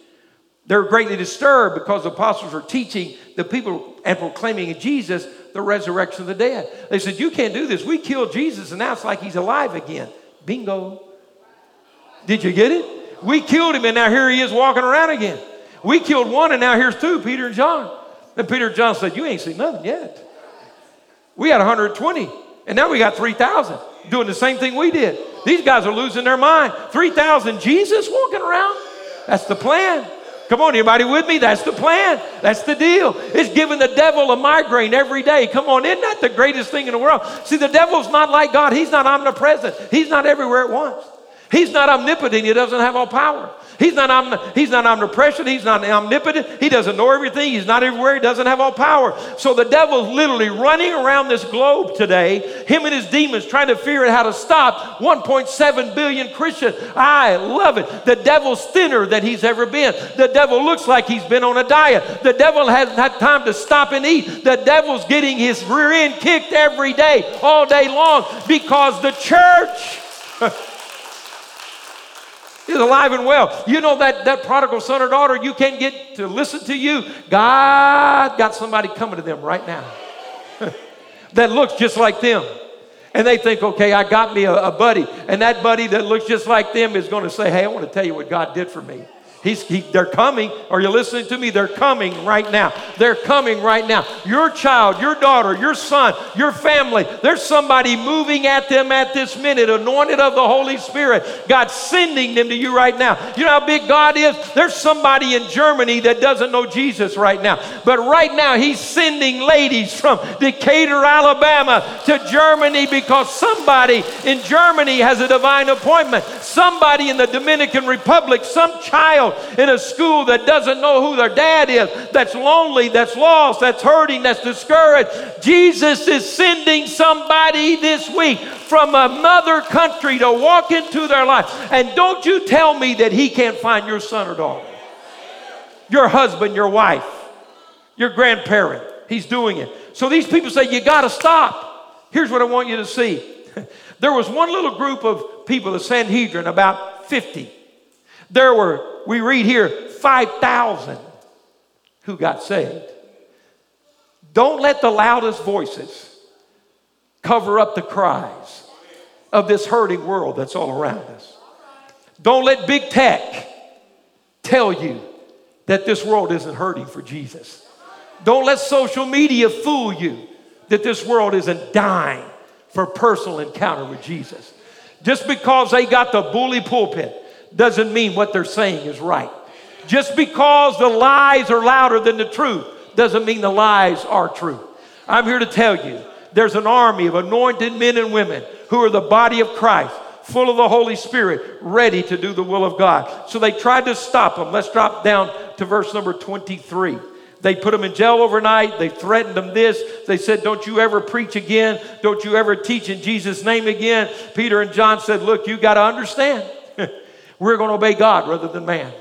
They're greatly disturbed because the apostles are teaching the people and proclaiming Jesus the resurrection of the dead. They said, You can't do this. We killed Jesus, and now it's like he's alive again. Bingo. Did you get it? We killed him, and now here he is walking around again. We killed one, and now here's two, Peter and John. And Peter and John said, You ain't seen nothing yet. We had 120, and now we got 3,000 doing the same thing we did. These guys are losing their mind. 3,000 Jesus walking around? That's the plan. Come on, anybody with me? That's the plan. That's the deal. It's giving the devil a migraine every day. Come on, isn't that the greatest thing in the world? See, the devil's not like God. He's not omnipresent. He's not everywhere at once. He's not omnipotent. He doesn't have all power. He's not, omni- he's not omnipresent. He's not omnipotent. He doesn't know everything. He's not everywhere. He doesn't have all power. So the devil's literally running around this globe today, him and his demons, trying to figure out how to stop 1.7 billion Christians. I love it. The devil's thinner than he's ever been. The devil looks like he's been on a diet. The devil hasn't had time to stop and eat. The devil's getting his rear end kicked every day, all day long, because the church. is alive and well. You know that, that prodigal son or daughter you can't get to listen to you. God got somebody coming to them right now that looks just like them. And they think, okay, I got me a, a buddy. And that buddy that looks just like them is going to say, hey, I want to tell you what God did for me. He's, he, they're coming. Are you listening to me? They're coming right now. They're coming right now. Your child, your daughter, your son, your family, there's somebody moving at them at this minute, anointed of the Holy Spirit. God's sending them to you right now. You know how big God is? There's somebody in Germany that doesn't know Jesus right now. But right now, He's sending ladies from Decatur, Alabama to Germany because somebody in Germany has a divine appointment. Somebody in the Dominican Republic, some child in a school that doesn't know who their dad is, that's lonely, that's lost, that's hurting, that's discouraged. Jesus is sending somebody this week from another country to walk into their life. And don't you tell me that he can't find your son or daughter, your husband, your wife, your grandparent. He's doing it. So these people say, You got to stop. Here's what I want you to see. There was one little group of people, the Sanhedrin, about 50. There were we read here 5,000 who got saved. Don't let the loudest voices cover up the cries of this hurting world that's all around us. Don't let big tech tell you that this world isn't hurting for Jesus. Don't let social media fool you that this world isn't dying for personal encounter with Jesus. Just because they got the bully pulpit doesn't mean what they're saying is right. Just because the lies are louder than the truth doesn't mean the lies are true. I'm here to tell you there's an army of anointed men and women who are the body of Christ, full of the Holy Spirit, ready to do the will of God. So they tried to stop them. Let's drop down to verse number 23. They put them in jail overnight. They threatened them this. They said, Don't you ever preach again. Don't you ever teach in Jesus' name again. Peter and John said, Look, you got to understand. We're going to obey God rather than man.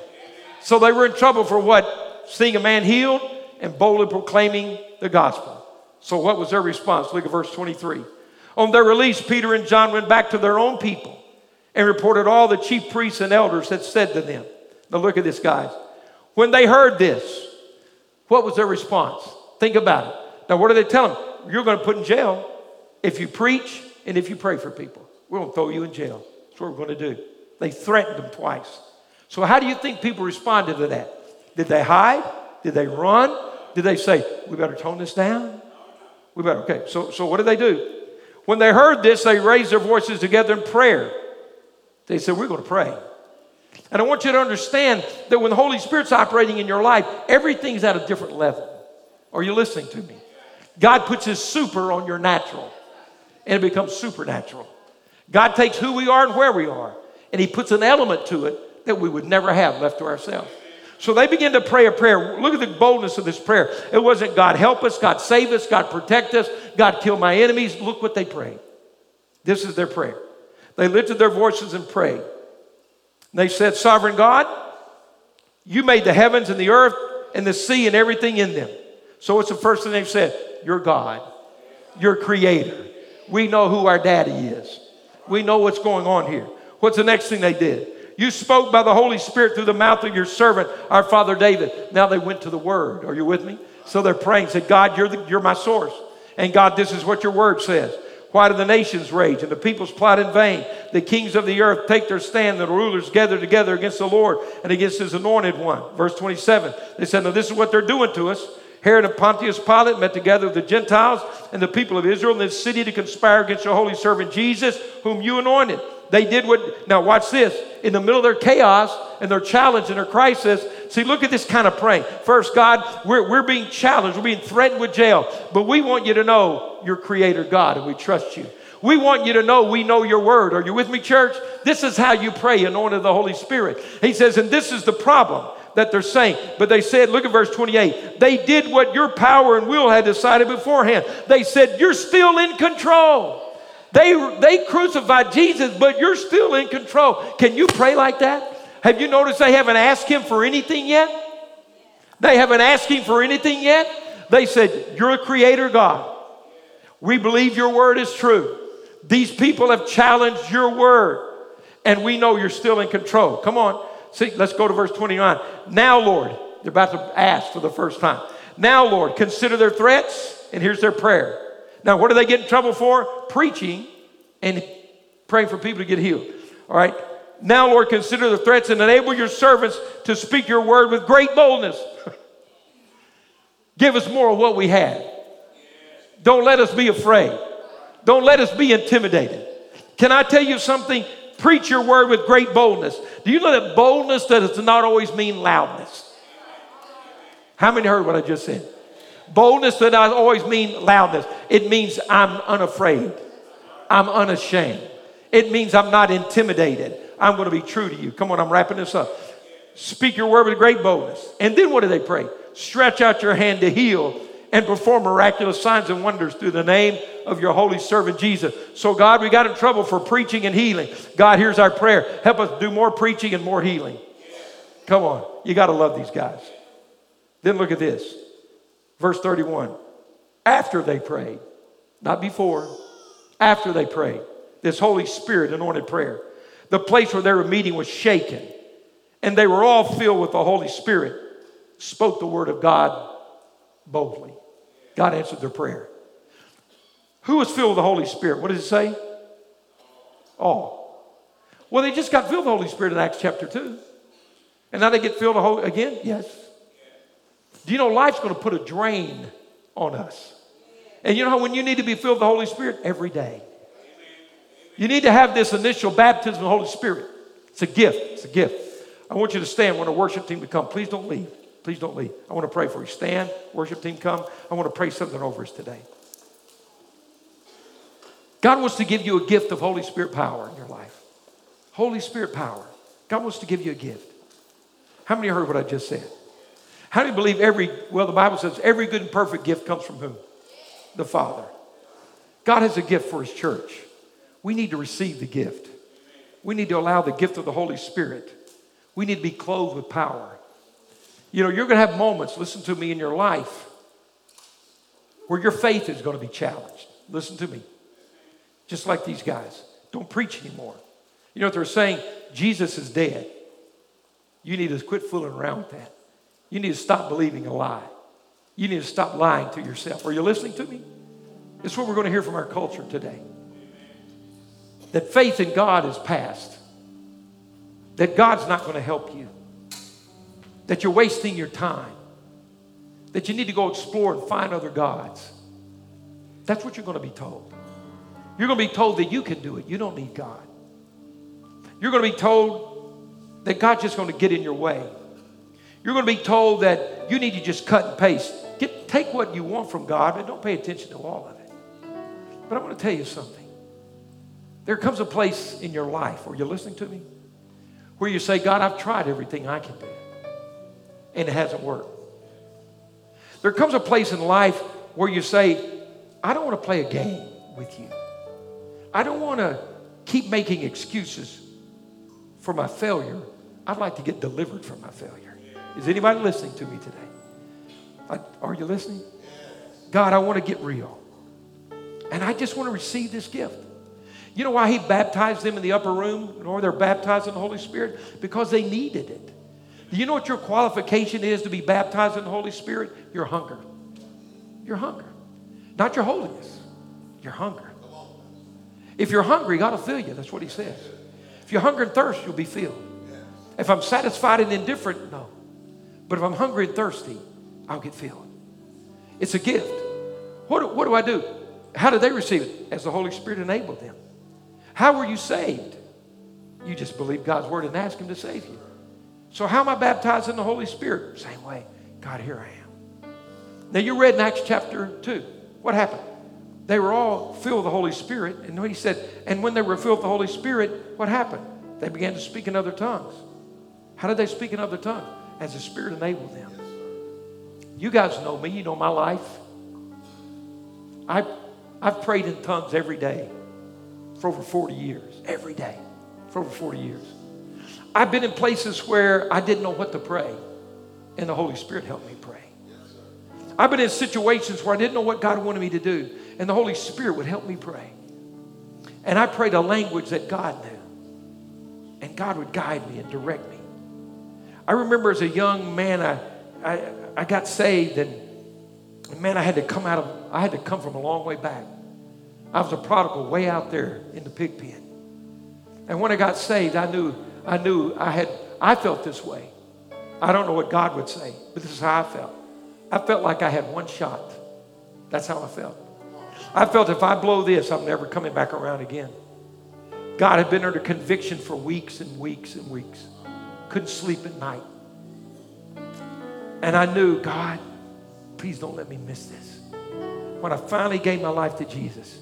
So they were in trouble for what? Seeing a man healed and boldly proclaiming the gospel. So what was their response? Look at verse 23. On their release, Peter and John went back to their own people and reported all the chief priests and elders had said to them. Now look at this, guys. When they heard this, what was their response? Think about it. Now, what do they tell them? You're going to put in jail if you preach and if you pray for people. We're going to throw you in jail. That's what we're going to do. They threatened them twice. So, how do you think people responded to that? Did they hide? Did they run? Did they say, we better tone this down? We better, okay. So, so what did they do? When they heard this, they raised their voices together in prayer. They said, We're going to pray. And I want you to understand that when the Holy Spirit's operating in your life, everything's at a different level. Are you listening to me? God puts his super on your natural, and it becomes supernatural. God takes who we are and where we are, and he puts an element to it that we would never have left to ourselves. So they begin to pray a prayer. Look at the boldness of this prayer. It wasn't God help us, God save us, God protect us, God kill my enemies. Look what they prayed. This is their prayer. They lifted their voices and prayed. They said, Sovereign God, you made the heavens and the earth and the sea and everything in them. So what's the first thing they've said? You're God. You're creator. We know who our daddy is. We know what's going on here. What's the next thing they did? You spoke by the Holy Spirit through the mouth of your servant, our father David. Now they went to the word. Are you with me? So they're praying, said, God, you're, the, you're my source. And God, this is what your word says. Why do the nations rage and the peoples plot in vain? The kings of the earth take their stand, the rulers gather together against the Lord and against his anointed one. Verse 27. They said, Now this is what they're doing to us. Herod and Pontius Pilate met together with the Gentiles and the people of Israel in this city to conspire against your holy servant Jesus, whom you anointed. They did what, now watch this. In the middle of their chaos and their challenge and their crisis, see, look at this kind of praying. First, God, we're, we're being challenged, we're being threatened with jail, but we want you to know you're creator God and we trust you. We want you to know we know your word. Are you with me, church? This is how you pray, anointed the Holy Spirit. He says, and this is the problem that they're saying. But they said, look at verse 28. They did what your power and will had decided beforehand. They said, You're still in control. They, they crucified Jesus, but you're still in control. Can you pray like that? Have you noticed they haven't asked him for anything yet? They haven't asked him for anything yet. They said, You're a creator God. We believe your word is true. These people have challenged your word, and we know you're still in control. Come on. See, let's go to verse 29. Now, Lord, they're about to ask for the first time. Now, Lord, consider their threats, and here's their prayer. Now, what do they get in trouble for? Preaching and praying for people to get healed. All right. Now, Lord, consider the threats and enable your servants to speak your word with great boldness. Give us more of what we had. Don't let us be afraid. Don't let us be intimidated. Can I tell you something? Preach your word with great boldness. Do you know that boldness does not always mean loudness? How many heard what I just said? Boldness does not always mean loudness. It means I'm unafraid. I'm unashamed. It means I'm not intimidated. I'm going to be true to you. Come on, I'm wrapping this up. Speak your word with great boldness. And then what do they pray? Stretch out your hand to heal and perform miraculous signs and wonders through the name of your holy servant Jesus. So, God, we got in trouble for preaching and healing. God, here's our prayer. Help us do more preaching and more healing. Come on. You got to love these guys. Then look at this. Verse 31. After they prayed, not before, after they prayed, this Holy Spirit anointed prayer, the place where they were meeting was shaken, and they were all filled with the Holy Spirit, spoke the word of God boldly. God answered their prayer. Who was filled with the Holy Spirit? What does it say? All. Well, they just got filled with the Holy Spirit in Acts chapter 2. And now they get filled again? Yes. Do you know life's going to put a drain on us? And you know how when you need to be filled with the Holy Spirit? Every day. You need to have this initial baptism of the Holy Spirit. It's a gift. It's a gift. I want you to stand. Want the worship team come. Please don't leave. Please don't leave. I want to pray for you. Stand, worship team, come. I want to pray something over us today. God wants to give you a gift of Holy Spirit power in your life. Holy Spirit power. God wants to give you a gift. How many heard what I just said? How do you believe every, well, the Bible says every good and perfect gift comes from whom? The Father. God has a gift for His church. We need to receive the gift. We need to allow the gift of the Holy Spirit. We need to be clothed with power. You know, you're going to have moments, listen to me, in your life where your faith is going to be challenged. Listen to me. Just like these guys. Don't preach anymore. You know what they're saying? Jesus is dead. You need to quit fooling around with that. You need to stop believing a lie. You need to stop lying to yourself. Are you listening to me? Is what we're going to hear from our culture today. That faith in God is past. That God's not going to help you. That you're wasting your time. That you need to go explore and find other gods. That's what you're going to be told. You're going to be told that you can do it. You don't need God. You're going to be told that God's just going to get in your way. You're going to be told that you need to just cut and paste. Get, take what you want from God, but don't pay attention to all of it. But I want to tell you something. There comes a place in your life, are you listening to me? Where you say, God, I've tried everything I can do, and it hasn't worked. There comes a place in life where you say, I don't want to play a game with you. I don't want to keep making excuses for my failure. I'd like to get delivered from my failure. Is anybody listening to me today? Uh, are you listening? God, I want to get real. And I just want to receive this gift. You know why he baptized them in the upper room or they're baptized in the Holy Spirit? Because they needed it. Do you know what your qualification is to be baptized in the Holy Spirit? Your hunger. Your hunger. Not your holiness, your hunger. If you're hungry, God will fill you. That's what he says. If you're hungry and thirst, you'll be filled. If I'm satisfied and indifferent, no. But if I'm hungry and thirsty, I'll get filled. It's a gift. What do, what do I do? How did they receive it? As the Holy Spirit enabled them. How were you saved? You just believe God's word and ask Him to save you. So, how am I baptized in the Holy Spirit? Same way. God, here I am. Now, you read in Acts chapter 2. What happened? They were all filled with the Holy Spirit. And he said, and when they were filled with the Holy Spirit, what happened? They began to speak in other tongues. How did they speak in other tongues? As the Spirit enabled them. You guys know me, you know my life. I, I've prayed in tongues every day for over 40 years, every day for over 40 years. I've been in places where I didn't know what to pray, and the Holy Spirit helped me pray. I've been in situations where I didn't know what God wanted me to do, and the Holy Spirit would help me pray. And I prayed a language that God knew, and God would guide me and direct me. I remember as a young man, I, I, I got saved, and, man, I had to come out of, I had to come from a long way back. I was a prodigal way out there in the pig pen. And when I got saved, I knew, I knew I had, I felt this way. I don't know what God would say, but this is how I felt. I felt like I had one shot. That's how I felt. I felt if I blow this, I'm never coming back around again. God had been under conviction for weeks and weeks and weeks. Couldn't sleep at night. And I knew, God, please don't let me miss this. When I finally gave my life to Jesus,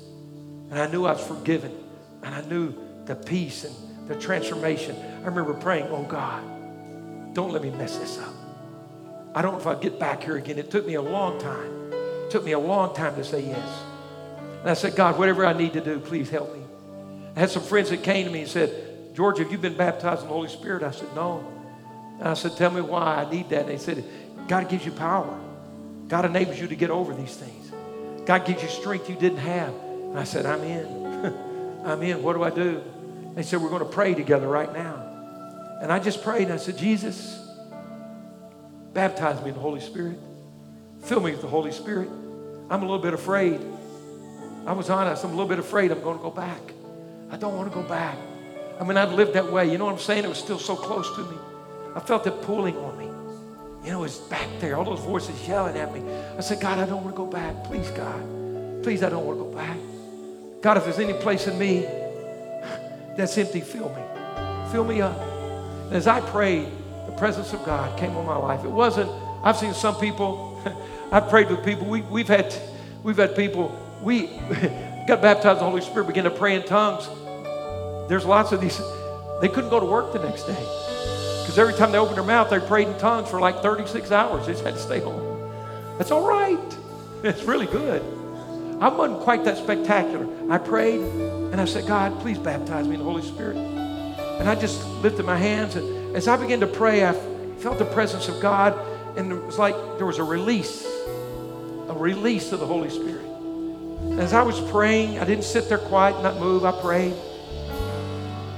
and I knew I was forgiven. And I knew the peace and the transformation. I remember praying, oh God, don't let me mess this up. I don't know if I'll get back here again. It took me a long time. It took me a long time to say yes. And I said, God, whatever I need to do, please help me. I had some friends that came to me and said, George, have you been baptized in the Holy Spirit? I said, no. And I said, tell me why I need that. And they said, God gives you power. God enables you to get over these things. God gives you strength you didn't have. And I said, I'm in. I'm in. What do I do? They said, We're going to pray together right now. And I just prayed and I said, Jesus, baptize me in the Holy Spirit. Fill me with the Holy Spirit. I'm a little bit afraid. I was honest. I'm a little bit afraid I'm going to go back. I don't want to go back. I mean, I've lived that way. You know what I'm saying? It was still so close to me. I felt it pulling on me. You know, it's back there, all those voices yelling at me. I said, God, I don't want to go back. Please, God. Please, I don't want to go back. God, if there's any place in me that's empty, fill me. Fill me up. And as I prayed, the presence of God came on my life. It wasn't, I've seen some people, I've prayed with people, we, we've, had, we've had people, we got baptized in the Holy Spirit, began to pray in tongues. There's lots of these, they couldn't go to work the next day. Because every time they opened their mouth, they prayed in tongues for like 36 hours. They just had to stay home. That's all right. It's really good. I wasn't quite that spectacular. I prayed and I said, God, please baptize me in the Holy Spirit. And I just lifted my hands. And as I began to pray, I felt the presence of God. And it was like there was a release, a release of the Holy Spirit. As I was praying, I didn't sit there quiet, not move. I prayed.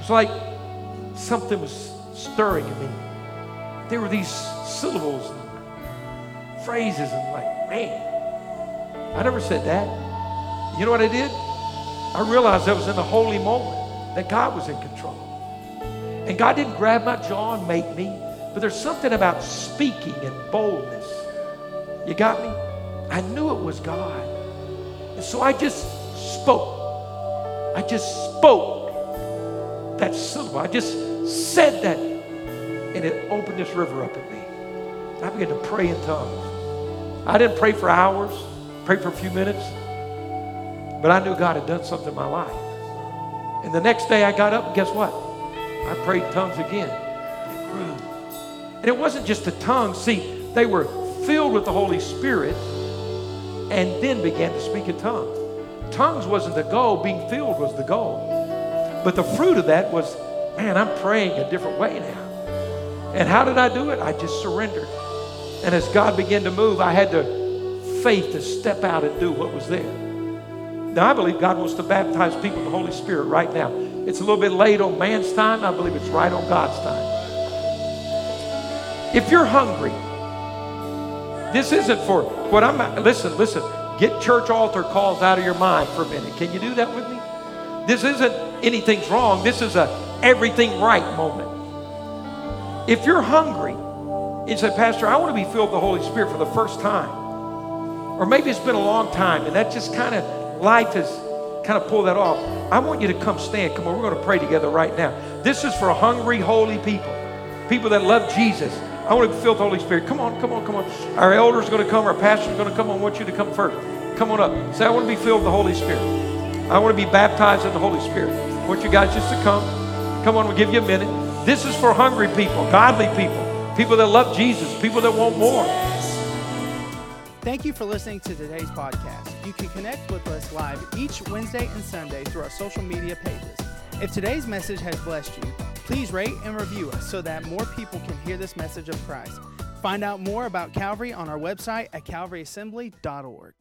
It was like something was stirring in me. There were these syllables and phrases, and like, man, I never said that. You know what I did? I realized I was in a holy moment, that God was in control. And God didn't grab my jaw and make me, but there's something about speaking and boldness. You got me? I knew it was God. And so I just spoke. I just spoke that syllable. I just said that and it opened this river up in me. I began to pray in tongues. I didn't pray for hours, pray for a few minutes, but I knew God had done something in my life. And the next day I got up, and guess what? I prayed tongues again. It grew. And it wasn't just the tongues. See, they were filled with the Holy Spirit and then began to speak in tongues. Tongues wasn't the goal, being filled was the goal. But the fruit of that was, man, I'm praying a different way now. And how did I do it? I just surrendered. And as God began to move, I had the faith to step out and do what was there. Now, I believe God wants to baptize people in the Holy Spirit right now. It's a little bit late on man's time. I believe it's right on God's time. If you're hungry, this isn't for what I'm, listen, listen, get church altar calls out of your mind for a minute. Can you do that with me? This isn't anything's wrong. This is a everything right moment. If you're hungry and say, Pastor, I want to be filled with the Holy Spirit for the first time, or maybe it's been a long time and that just kind of life has kind of pulled that off, I want you to come stand. Come on, we're going to pray together right now. This is for hungry, holy people, people that love Jesus. I want to be filled with the Holy Spirit. Come on, come on, come on. Our elder's going to come, our pastor's going to come. I want you to come first. Come on up. Say, I want to be filled with the Holy Spirit. I want to be baptized in the Holy Spirit. I want you guys just to come. Come on, we'll give you a minute. This is for hungry people, godly people, people that love Jesus, people that want more. Thank you for listening to today's podcast. You can connect with us live each Wednesday and Sunday through our social media pages. If today's message has blessed you, please rate and review us so that more people can hear this message of Christ. Find out more about Calvary on our website at calvaryassembly.org.